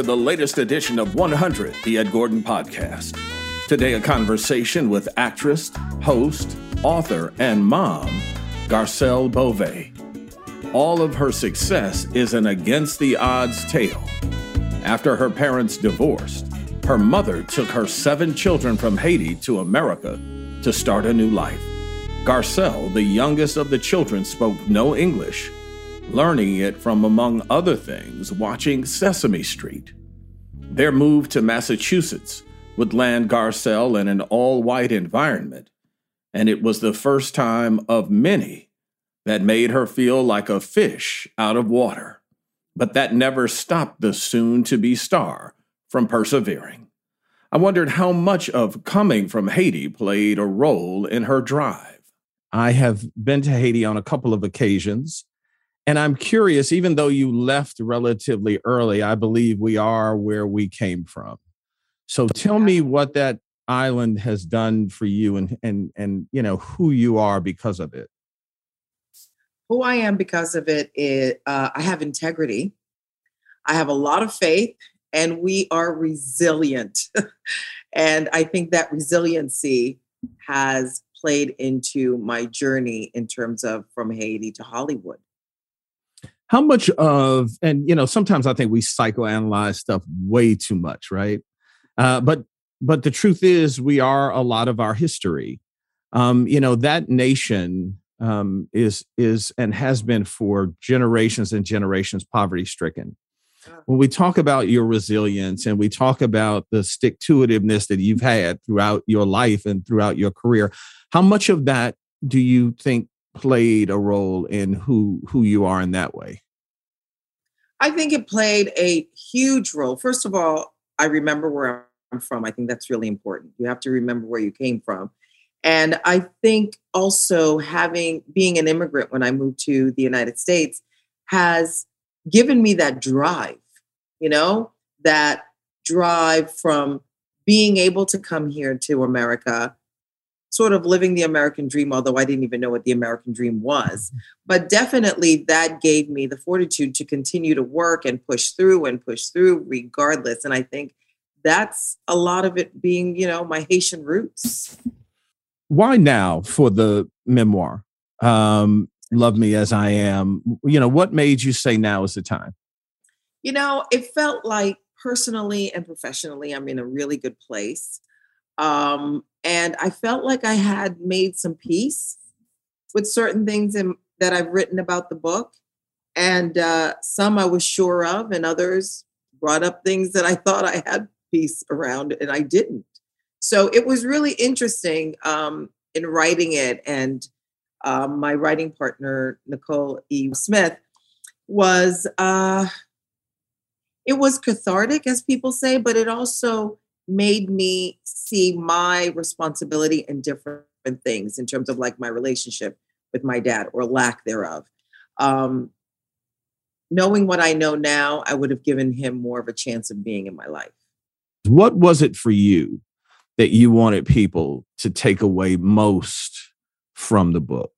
To the latest edition of 100, the Ed Gordon Podcast. Today, a conversation with actress, host, author, and mom, Garcelle Beauvais. All of her success is an against the odds tale. After her parents divorced, her mother took her seven children from Haiti to America to start a new life. Garcelle, the youngest of the children, spoke no English learning it from, among other things, watching Sesame Street. Their move to Massachusetts would land Garcelle in an all white environment, and it was the first time of many that made her feel like a fish out of water. But that never stopped the soon to be star from persevering. I wondered how much of coming from Haiti played a role in her drive. I have been to Haiti on a couple of occasions. And I'm curious, even though you left relatively early, I believe we are where we came from. So tell me what that island has done for you and and and you know who you are because of it. Who I am because of it is uh, I have integrity. I have a lot of faith, and we are resilient. and I think that resiliency has played into my journey in terms of from Haiti to Hollywood how much of and you know sometimes i think we psychoanalyze stuff way too much right? Uh, but but the truth is we are a lot of our history. Um, you know that nation um, is is and has been for generations and generations poverty stricken when we talk about your resilience and we talk about the stick to itiveness that you've had throughout your life and throughout your career how much of that do you think played a role in who who you are in that way? I think it played a huge role. First of all, I remember where I'm from. I think that's really important. You have to remember where you came from. And I think also having being an immigrant when I moved to the United States has given me that drive, you know, that drive from being able to come here to America, sort of living the American dream, although I didn't even know what the American dream was. But definitely that gave me the fortitude to continue to work and push through and push through regardless. And I think that's a lot of it being, you know, my Haitian roots. Why now for the memoir? Um, Love Me As I Am. You know, what made you say now is the time? You know, it felt like personally and professionally, I'm in a really good place. Um, and I felt like I had made some peace with certain things in, that I've written about the book. And uh, some I was sure of, and others brought up things that I thought I had peace around, and I didn't. So it was really interesting um, in writing it. And um, my writing partner, Nicole E. Smith, was uh, it was cathartic, as people say, but it also made me see my responsibility in different things in terms of like my relationship with my dad or lack thereof. Um, knowing what I know now, I would have given him more of a chance of being in my life. What was it for you that you wanted people to take away most from the book?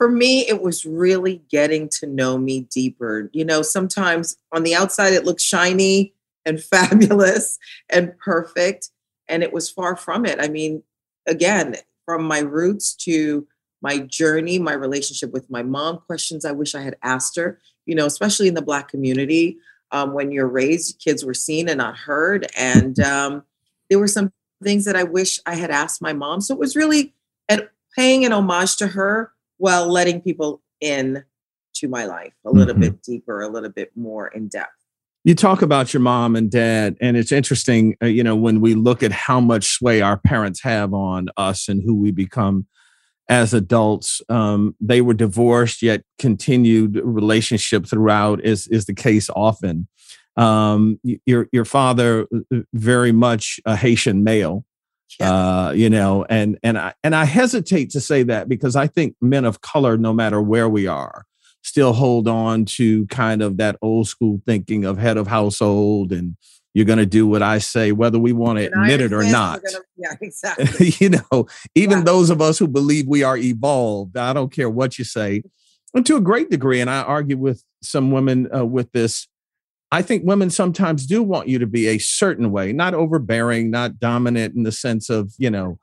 for me, it was really getting to know me deeper. You know, sometimes on the outside, it looks shiny and fabulous and perfect. And it was far from it. I mean, again, from my roots to my journey, my relationship with my mom, questions I wish I had asked her, you know, especially in the Black community. Um, when you're raised, kids were seen and not heard. And um, there were some things that I wish I had asked my mom. So it was really an, paying an homage to her while letting people in to my life a little mm-hmm. bit deeper, a little bit more in depth. You talk about your mom and dad, and it's interesting, uh, you know, when we look at how much sway our parents have on us and who we become as adults. Um, they were divorced, yet continued relationship throughout, is is the case often. Um, your your father, uh, very much a Haitian male, yeah. uh, you know, and and I and I hesitate to say that because I think men of color, no matter where we are, still hold on to kind of that old school thinking of head of household and you're going to do what I say, whether we want to admit it or not. Gonna, yeah, exactly. you know, even yeah. those of us who believe we are evolved, I don't care what you say, and to a great degree, and I argue with some women uh, with this I think women sometimes do want you to be a certain way, not overbearing, not dominant in the sense of, you know,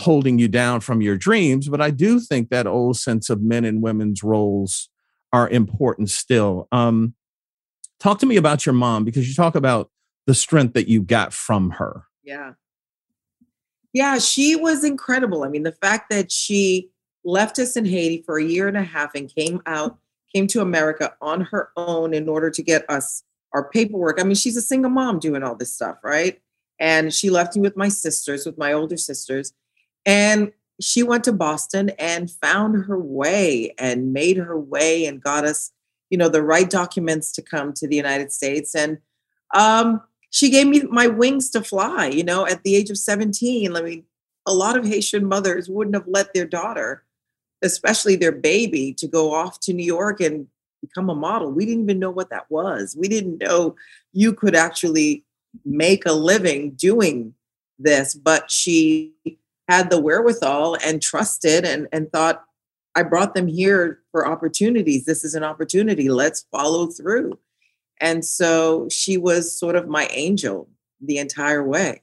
holding you down from your dreams. But I do think that old sense of men and women's roles are important still. Um, talk to me about your mom because you talk about the strength that you got from her. Yeah. Yeah, she was incredible. I mean, the fact that she left us in Haiti for a year and a half and came out, came to America on her own in order to get us our paperwork. I mean, she's a single mom doing all this stuff, right? And she left me with my sisters, with my older sisters. And she went to Boston and found her way and made her way and got us, you know, the right documents to come to the United States. And um, she gave me my wings to fly, you know, at the age of 17. I mean, a lot of Haitian mothers wouldn't have let their daughter, especially their baby, to go off to New York and become a model. We didn't even know what that was. We didn't know you could actually make a living doing this, but she had the wherewithal and trusted and, and thought, I brought them here for opportunities. This is an opportunity. Let's follow through. And so she was sort of my angel the entire way.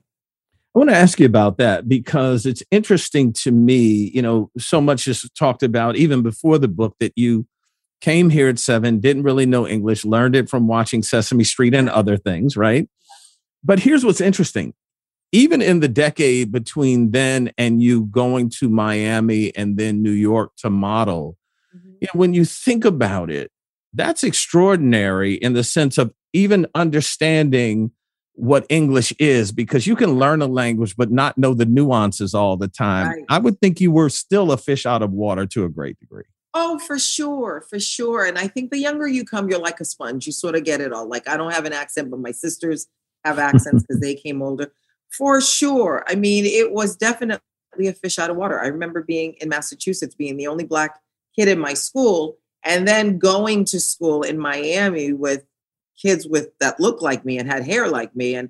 I want to ask you about that because it's interesting to me. You know, so much is talked about even before the book that you came here at seven, didn't really know English, learned it from watching Sesame Street and other things, right? But here's what's interesting. Even in the decade between then and you going to Miami and then New York to model, mm-hmm. you know, when you think about it, that's extraordinary in the sense of even understanding what English is because you can learn a language but not know the nuances all the time. Right. I would think you were still a fish out of water to a great degree. Oh, for sure, for sure. And I think the younger you come, you're like a sponge. You sort of get it all. Like I don't have an accent, but my sisters have accents because they came older. For sure. I mean, it was definitely a fish out of water. I remember being in Massachusetts, being the only black kid in my school, and then going to school in Miami with kids with that looked like me and had hair like me. And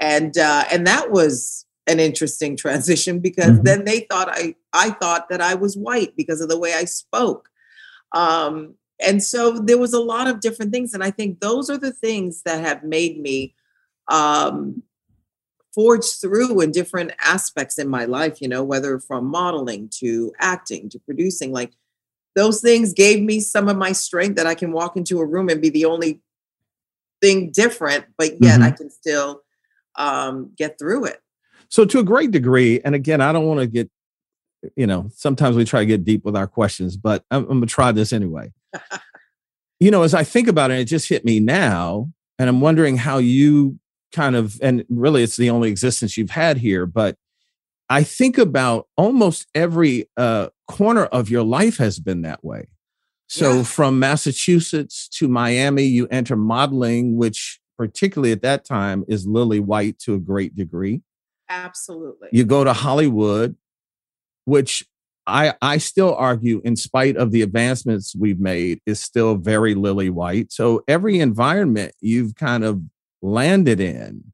and uh, and that was an interesting transition because mm-hmm. then they thought I I thought that I was white because of the way I spoke. Um, and so there was a lot of different things and i think those are the things that have made me um, forge through in different aspects in my life you know whether from modeling to acting to producing like those things gave me some of my strength that i can walk into a room and be the only thing different but yet mm-hmm. i can still um, get through it so to a great degree and again i don't want to get you know sometimes we try to get deep with our questions but i'm, I'm gonna try this anyway you know, as I think about it, it just hit me now. And I'm wondering how you kind of, and really it's the only existence you've had here, but I think about almost every uh, corner of your life has been that way. So yeah. from Massachusetts to Miami, you enter modeling, which particularly at that time is lily white to a great degree. Absolutely. You go to Hollywood, which I, I still argue, in spite of the advancements we've made, is still very lily white. So every environment you've kind of landed in,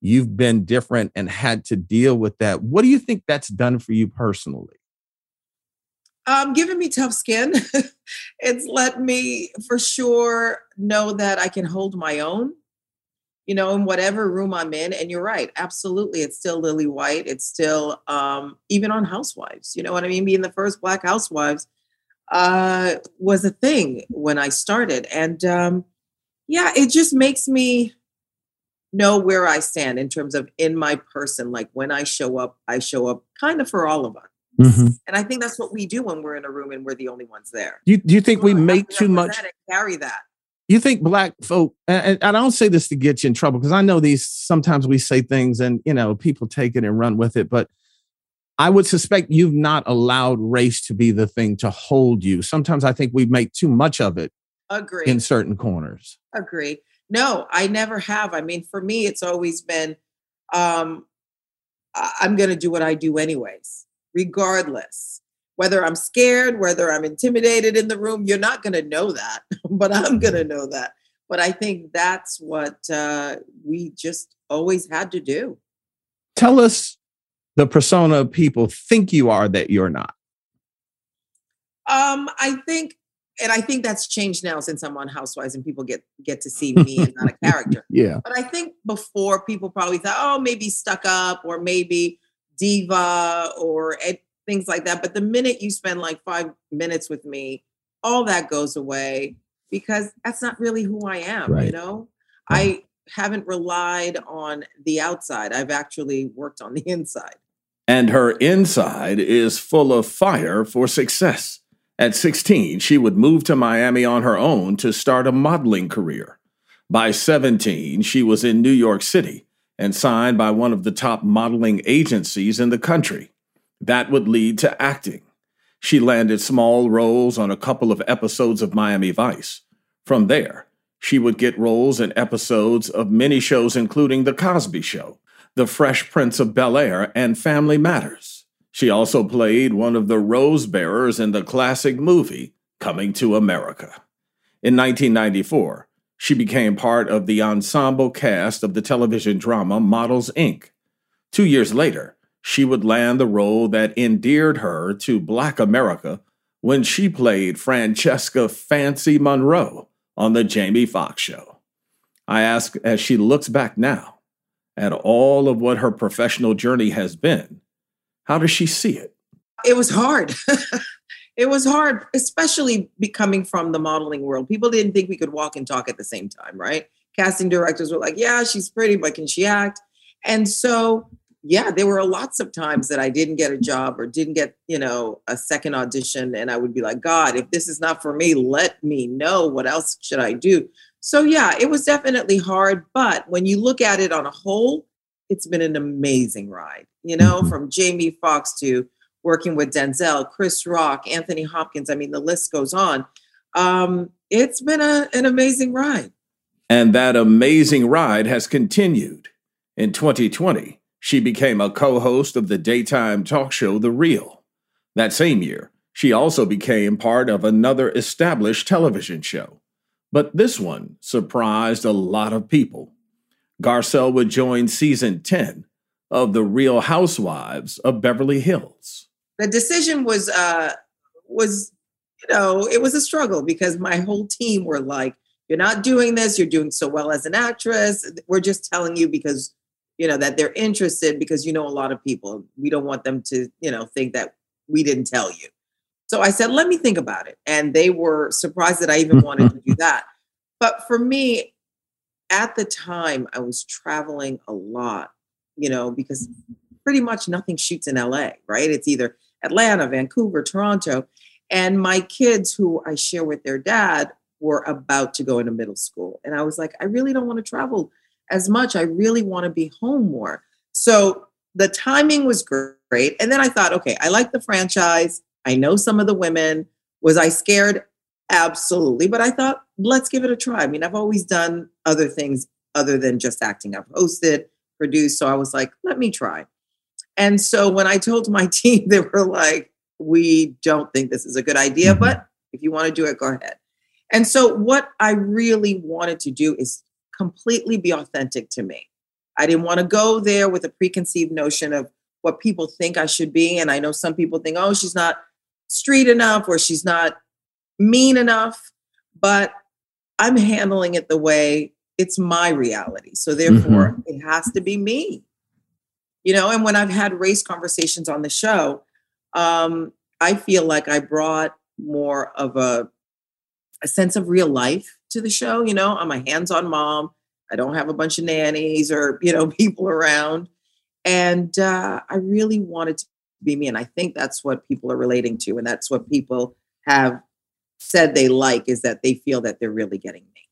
you've been different and had to deal with that. What do you think that's done for you personally? Um, giving me tough skin. it's let me for sure know that I can hold my own you know, in whatever room I'm in. And you're right, absolutely. It's still Lily White. It's still um, even on Housewives. You know what I mean? Being the first Black Housewives uh, was a thing when I started. And um, yeah, it just makes me know where I stand in terms of in my person. Like when I show up, I show up kind of for all of us. Mm-hmm. And I think that's what we do when we're in a room and we're the only ones there. Do you, do you think we make too much? Carry that you think black folk and i don't say this to get you in trouble because i know these sometimes we say things and you know people take it and run with it but i would suspect you've not allowed race to be the thing to hold you sometimes i think we make too much of it agree in certain corners agree no i never have i mean for me it's always been um i'm going to do what i do anyways regardless whether I'm scared, whether I'm intimidated in the room, you're not going to know that, but I'm going to know that. But I think that's what uh, we just always had to do. Tell us the persona people think you are that you're not. Um, I think, and I think that's changed now since I'm on Housewives and people get get to see me and not a character. Yeah. But I think before people probably thought, oh, maybe stuck up or maybe diva or things like that. But the minute you spend like five minutes with me, all that goes away because that's not really who I am, right. you know? I haven't relied on the outside. I've actually worked on the inside. And her inside is full of fire for success. At 16, she would move to Miami on her own to start a modeling career. By 17, she was in New York City and signed by one of the top modeling agencies in the country. That would lead to acting. She landed small roles on a couple of episodes of Miami Vice. From there, she would get roles in episodes of many shows, including The Cosby Show, The Fresh Prince of Bel Air, and Family Matters. She also played one of the rose bearers in the classic movie Coming to America. In 1994, she became part of the ensemble cast of the television drama Models Inc. Two years later, she would land the role that endeared her to Black America when she played Francesca Fancy Monroe on The Jamie Foxx Show. I ask as she looks back now at all of what her professional journey has been, how does she see it? It was hard. it was hard, especially becoming from the modeling world. People didn't think we could walk and talk at the same time, right? Casting directors were like, yeah, she's pretty, but can she act? And so yeah, there were lots of times that I didn't get a job or didn't get, you know, a second audition. And I would be like, God, if this is not for me, let me know. What else should I do? So, yeah, it was definitely hard. But when you look at it on a whole, it's been an amazing ride, you know, mm-hmm. from Jamie Foxx to working with Denzel, Chris Rock, Anthony Hopkins. I mean, the list goes on. Um, it's been a, an amazing ride. And that amazing ride has continued in 2020 she became a co host of the daytime talk show The Real. That same year, she also became part of another established television show. But this one surprised a lot of people. Garcelle would join season 10 of The Real Housewives of Beverly Hills. The decision was uh was you know, it was a struggle because my whole team were like, you're not doing this, you're doing so well as an actress. We're just telling you because you know that they're interested because you know a lot of people. We don't want them to, you know, think that we didn't tell you. So I said, let me think about it. And they were surprised that I even wanted to do that. But for me, at the time, I was traveling a lot, you know, because mm-hmm. pretty much nothing shoots in LA, right? It's either Atlanta, Vancouver, Toronto. And my kids, who I share with their dad, were about to go into middle school. And I was like, I really don't want to travel as much. I really want to be home more. So the timing was great. And then I thought, okay, I like the franchise. I know some of the women. Was I scared? Absolutely. But I thought, let's give it a try. I mean, I've always done other things other than just acting. I've hosted, produced. So I was like, let me try. And so when I told my team, they were like, we don't think this is a good idea, mm-hmm. but if you want to do it, go ahead. And so what I really wanted to do is completely be authentic to me. I didn't want to go there with a preconceived notion of what people think I should be. And I know some people think, oh, she's not street enough or she's not mean enough, but I'm handling it the way it's my reality. So therefore, mm-hmm. it has to be me. You know, and when I've had race conversations on the show, um, I feel like I brought more of a a sense of real life to the show. You know, I'm a hands-on mom. I don't have a bunch of nannies or you know people around, and uh, I really wanted to be me. And I think that's what people are relating to, and that's what people have said they like is that they feel that they're really getting me.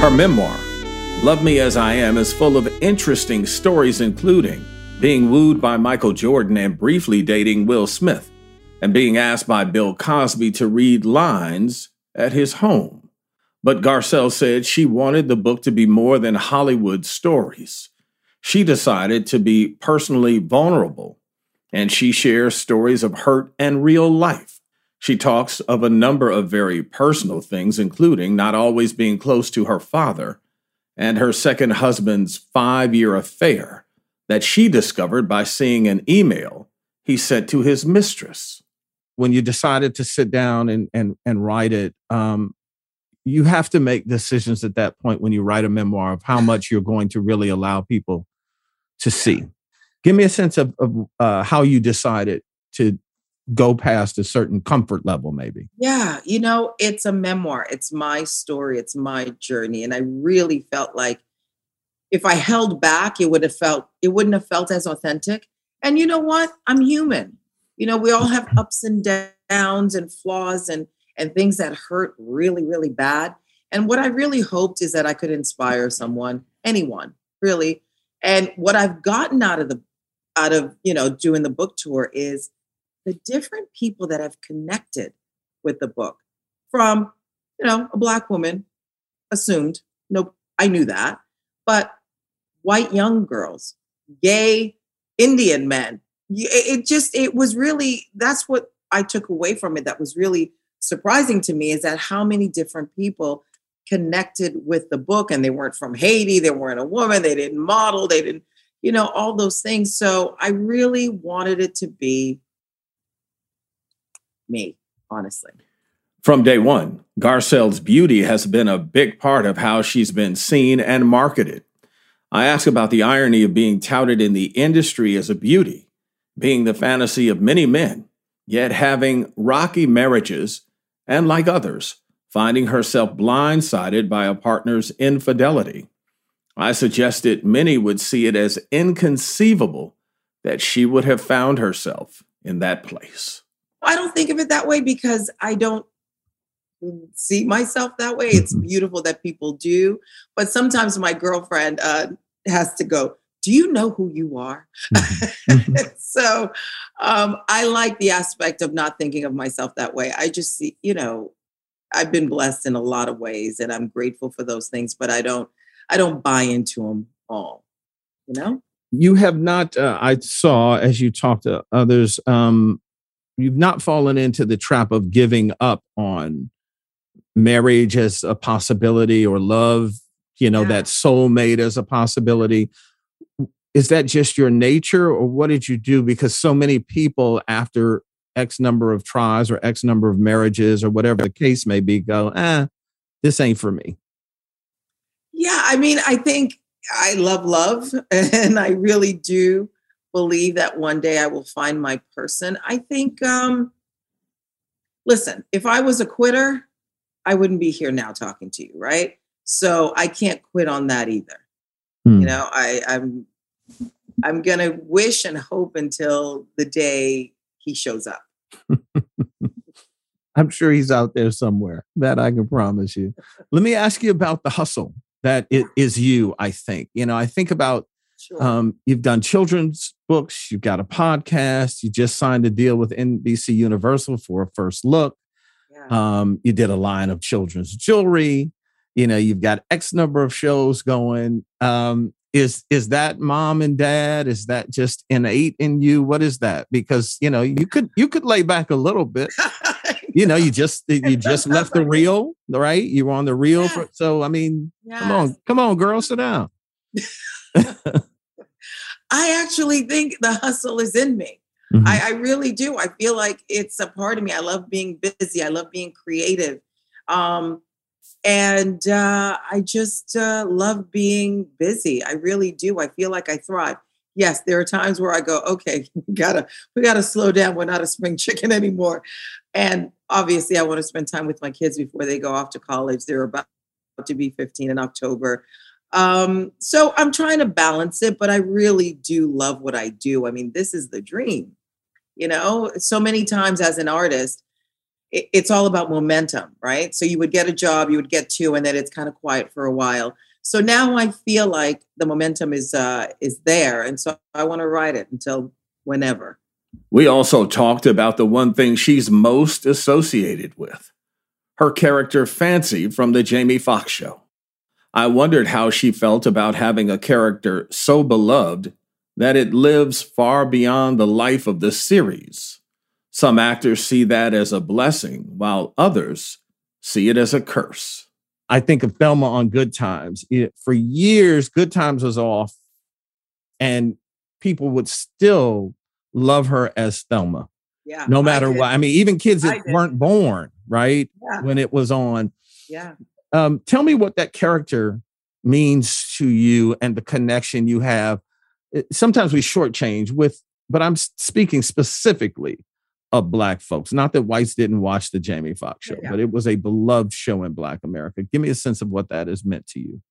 Her memoir, Love Me As I Am, is full of interesting stories, including being wooed by Michael Jordan and briefly dating Will Smith, and being asked by Bill Cosby to read lines at his home. But Garcelle said she wanted the book to be more than Hollywood stories. She decided to be personally vulnerable, and she shares stories of hurt and real life. She talks of a number of very personal things, including not always being close to her father and her second husband's five year affair that she discovered by seeing an email he sent to his mistress. When you decided to sit down and, and, and write it, um, you have to make decisions at that point when you write a memoir of how much you're going to really allow people to see. Give me a sense of, of uh, how you decided to go past a certain comfort level, maybe. Yeah, you know, it's a memoir. It's my story. It's my journey, and I really felt like if I held back, it would have felt it wouldn't have felt as authentic. And you know what? I'm human. You know, we all have ups and downs and flaws and and things that hurt really, really bad. And what I really hoped is that I could inspire someone, anyone, really, and what I've gotten out of the out of, you know, doing the book tour is the different people that have connected with the book from, you know, a black woman assumed, no, I knew that, but white young girls, gay Indian men. It just, it was really, that's what I took away from it that was really surprising to me is that how many different people connected with the book and they weren't from Haiti, they weren't a woman, they didn't model, they didn't, you know, all those things. So I really wanted it to be me, honestly. From day one, Garcelle's beauty has been a big part of how she's been seen and marketed. I ask about the irony of being touted in the industry as a beauty, being the fantasy of many men, yet having rocky marriages, and like others, finding herself blindsided by a partner's infidelity. I suggested many would see it as inconceivable that she would have found herself in that place. I don't think of it that way because I don't see myself that way. It's mm-hmm. beautiful that people do, but sometimes my girlfriend uh, has to go. Do you know who you are? Mm-hmm. mm-hmm. so um, I like the aspect of not thinking of myself that way. I just see, you know, I've been blessed in a lot of ways, and I'm grateful for those things. But I don't, I don't buy into them all. You know. You have not. Uh, I saw as you talked to others. Um, you've not fallen into the trap of giving up on marriage as a possibility or love, you know, Yeah. that soulmate as a possibility. Is that just your nature or what did you do? Because so many people after X number of tries or X number of marriages or whatever the case may be go, eh, this ain't for me. Yeah, I mean, I think I love love, and I really do believe that one day I will find my person. I think, um, listen, if I was a quitter, I wouldn't be here now talking to you, right? So I can't quit on that either. Hmm. You know, I, I'm I'm gonna wish and hope until the day he shows up. I'm sure he's out there somewhere. That I can promise you. Let me ask you about the hustle that it is you, I think. You know, I think about Sure. um, you've done children's books, you've got a podcast, you just signed a deal with NBC Universal for a first look. yeah. Um, you did a line of children's jewelry. You know, you've got X number of shows going. Um, is is that mom and dad? Is that just innate in you? What is that? Because you know, you could you could lay back a little bit. You know, you just you just left the Real, right? You were on the Real for so I mean, come on, come on, girl, sit down. I actually think the hustle is in me. Mhm. I, I really do. I feel like it's a part of me. I love being busy. I love being creative. Um, and uh, I just uh, love being busy. I really do. I feel like I thrive. Yes, there are times where I go, okay, we gotta we gotta slow down. We're not a spring chicken anymore. And obviously, I want to spend time with my kids before they go off to college. They're about to be 15 in October. Um, so I'm trying to balance it, but I really do love what I do. I mean, this is the dream. You know, so many times as an artist, it's all about momentum, right? So you would get a job, you would get two, and then it's kind of quiet for a while. So now I feel like the momentum is uh, is there, and so I want to ride it until whenever. We also talked about the one thing she's most associated with her character Fancy from the Jamie Foxx show. I wondered how she felt about having a character so beloved that it lives far beyond the life of the series. Some actors see that as a blessing, while others see it as a curse. I think of Thelma on Good Times. It- for years, Good Times was off, and people would still love her as Thelma, Yeah, no matter did. what. I mean, even kids that weren't born, right, Yeah, when it was on. yeah. Um, tell me what that character means to you and the connection you have. It- sometimes we shortchange with, but I'm speaking specifically of Black folks. Not that whites didn't watch the Jamie Foxx show, Yeah. but it was a beloved show in Black America. Give me a sense of what that has meant to you.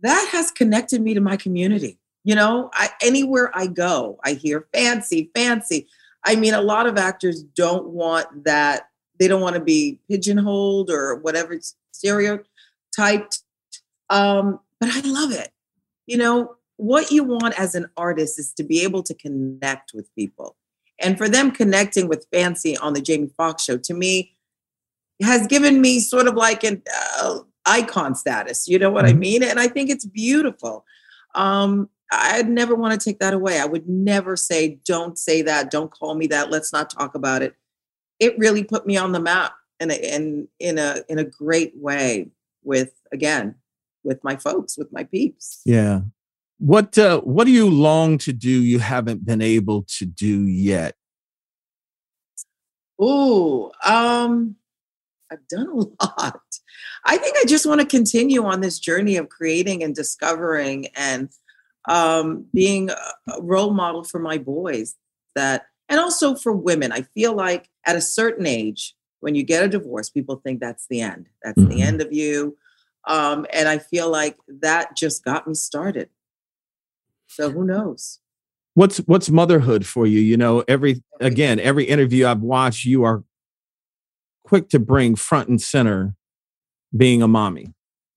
that has connected me to my community. You know, I, anywhere I go, I hear fancy, fancy. I mean, a lot of actors don't want that. They don't want to be pigeonholed or whatever stereotyped. Um, but I love it. You know, what you want as an artist is to be able to connect with people. And for them connecting with Fancy on the Jamie Foxx show, to me, has given me sort of like an uh, icon status. You know what I Mhm. mean? And I think it's beautiful. Um, I'd never want to take that away. I would never say, "Don't say that. Don't call me that. Let's not talk about it." It really put me on the map in a, in in a in a great way with again with my folks, with my peeps. Yeah. What uh, what do you long to do you haven't been able to do yet? Oh, um, I've done a lot. I think I just want to continue on this journey of creating and discovering and um, being a role model for my boys that, and also for women. I feel like at a certain age, when you get a divorce, people think that's the end. That's Mhm. the end of you. Um, and I feel like that just got me started. So who knows? What's what's motherhood for you? You know, every again, every interview I've watched, you are quick to bring front and center being a mommy.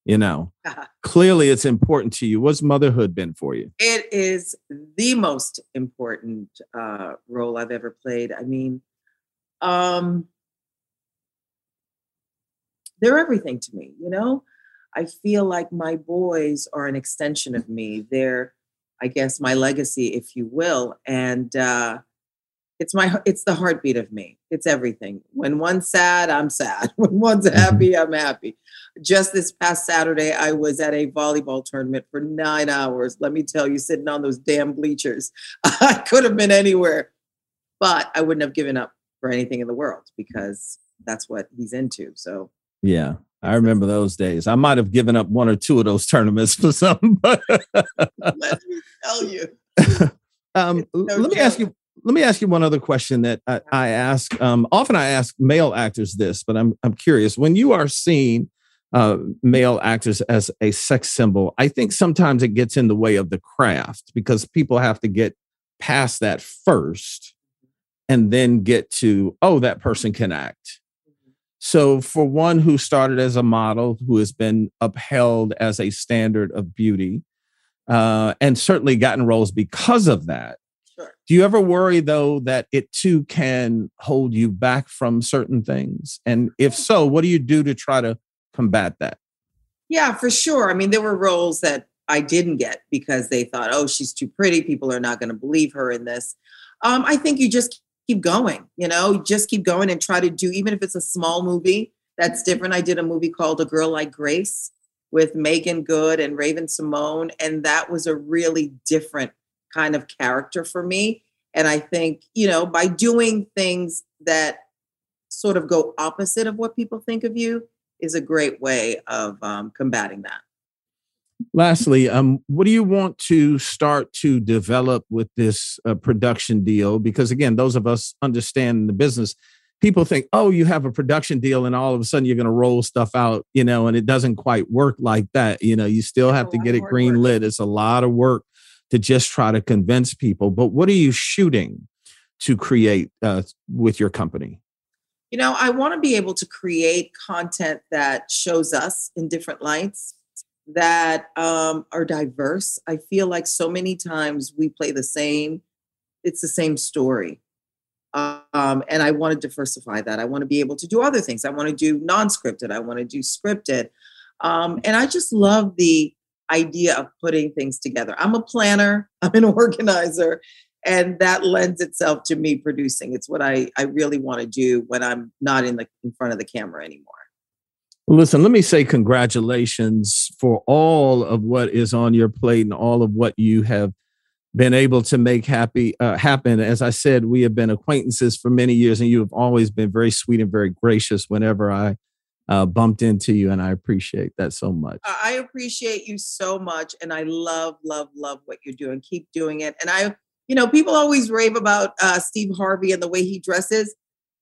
You know, clearly it's important to you. What's motherhood been for you? It is the most important uh, role I've ever played. I mean, um, they're everything to me, you know? I feel like my boys are an extension of me. They're, I guess, my legacy, if you will. And uh, it's my it's the heartbeat of me. It's everything. When one's sad i'm sad. When one's mm-hmm. happy i'm happy. Just this past saturday i was at a volleyball tournament for nine hours let me tell you sitting on those damn bleachers. I could have been anywhere but i wouldn't have given up for anything in the world because that's what he's into so yeah I remember those days. I might have given up one or two of those tournaments for something, but let me tell you. um, no let joke. me ask you let me ask you one other question that I, I ask. Um, often I ask male actors this, but I'm I'm curious. When you are seeing uh, male actors as a sex symbol, I think sometimes it gets in the way of the craft because people have to get past that first, and then get to oh that person can act. So, for one who started as a model, who has been upheld as a standard of beauty, uh, and certainly gotten roles because of that, Sure. Do you ever worry though that it too can hold you back from certain things? And if so, what do you do to try to combat that? Yeah, for sure. I mean, there were roles that I didn't get because they thought, oh, she's too pretty. People are not going to believe her in this. Um, I think you just keep going, you know, just keep going and try to do, even if it's a small movie that's different. I did a movie called A Girl Like Grace with Meagan Good and Raven-Symoné, and that was a really different kind of character for me. And I think, you know, by doing things that sort of go opposite of what people think of you is a great way of um, combating that. Lastly, um, what do you want to start to develop with this uh, production deal? Because again, those of us understand the business, people think, oh, you have a production deal, and all of a sudden you're going to roll stuff out, you know, and it doesn't quite work like that. You know, you still have to get it green lit. It's a lot of work to just try to convince people. But what are you shooting to create uh, with your company? You know, I want to be able to create content that shows us in different lights that um, are diverse. I feel like so many times we play the same, it's the same story. Um, and I want to diversify that. I want to be able to do other things. I want to do non scripted, I want to do scripted. Um, and I just love the idea of putting things together. I'm a planner, I'm an organizer, and that lends itself to me producing. It's what I, I really want to do when I'm not in the in front of the camera anymore. Listen, let me say congratulations for all of what is on your plate and all of what you have been able to make happy uh, happen. As I said, we have been acquaintances for many years, and you have always been very sweet and very gracious whenever I uh, bumped into you, and I appreciate that so much. I appreciate you so much, and I love, love, love what you're doing. Keep doing it. And I, you know, people always rave about uh, Steve Harvey and the way he dresses,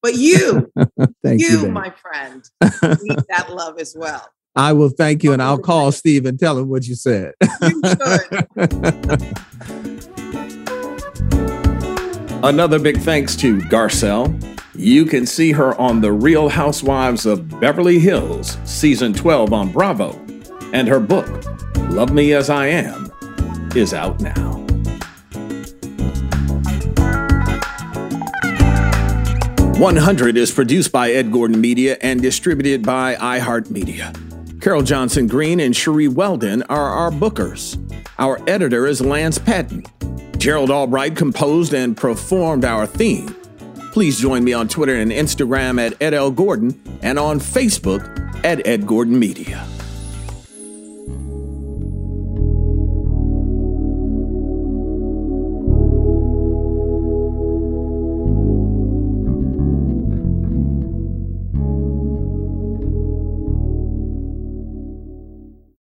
but you, you, you my friend, need that love as well. I will thank you, and I'll call Steve and tell him what you said. You Another big thanks to Garcelle you can see her on The Real Housewives of Beverly Hills, season 12 on Bravo, and her book, Love Me As I Am, is out now. One Hundred is produced by Ed Gordon Media and distributed by iHeartMedia. Carol Johnson Green and Cherie Weldon are our bookers. Our editor is Lance Patton. Gerald Albright composed and performed our theme. Please join me on Twitter and Instagram at Ed L. Gordon and on Facebook at Ed Gordon Media.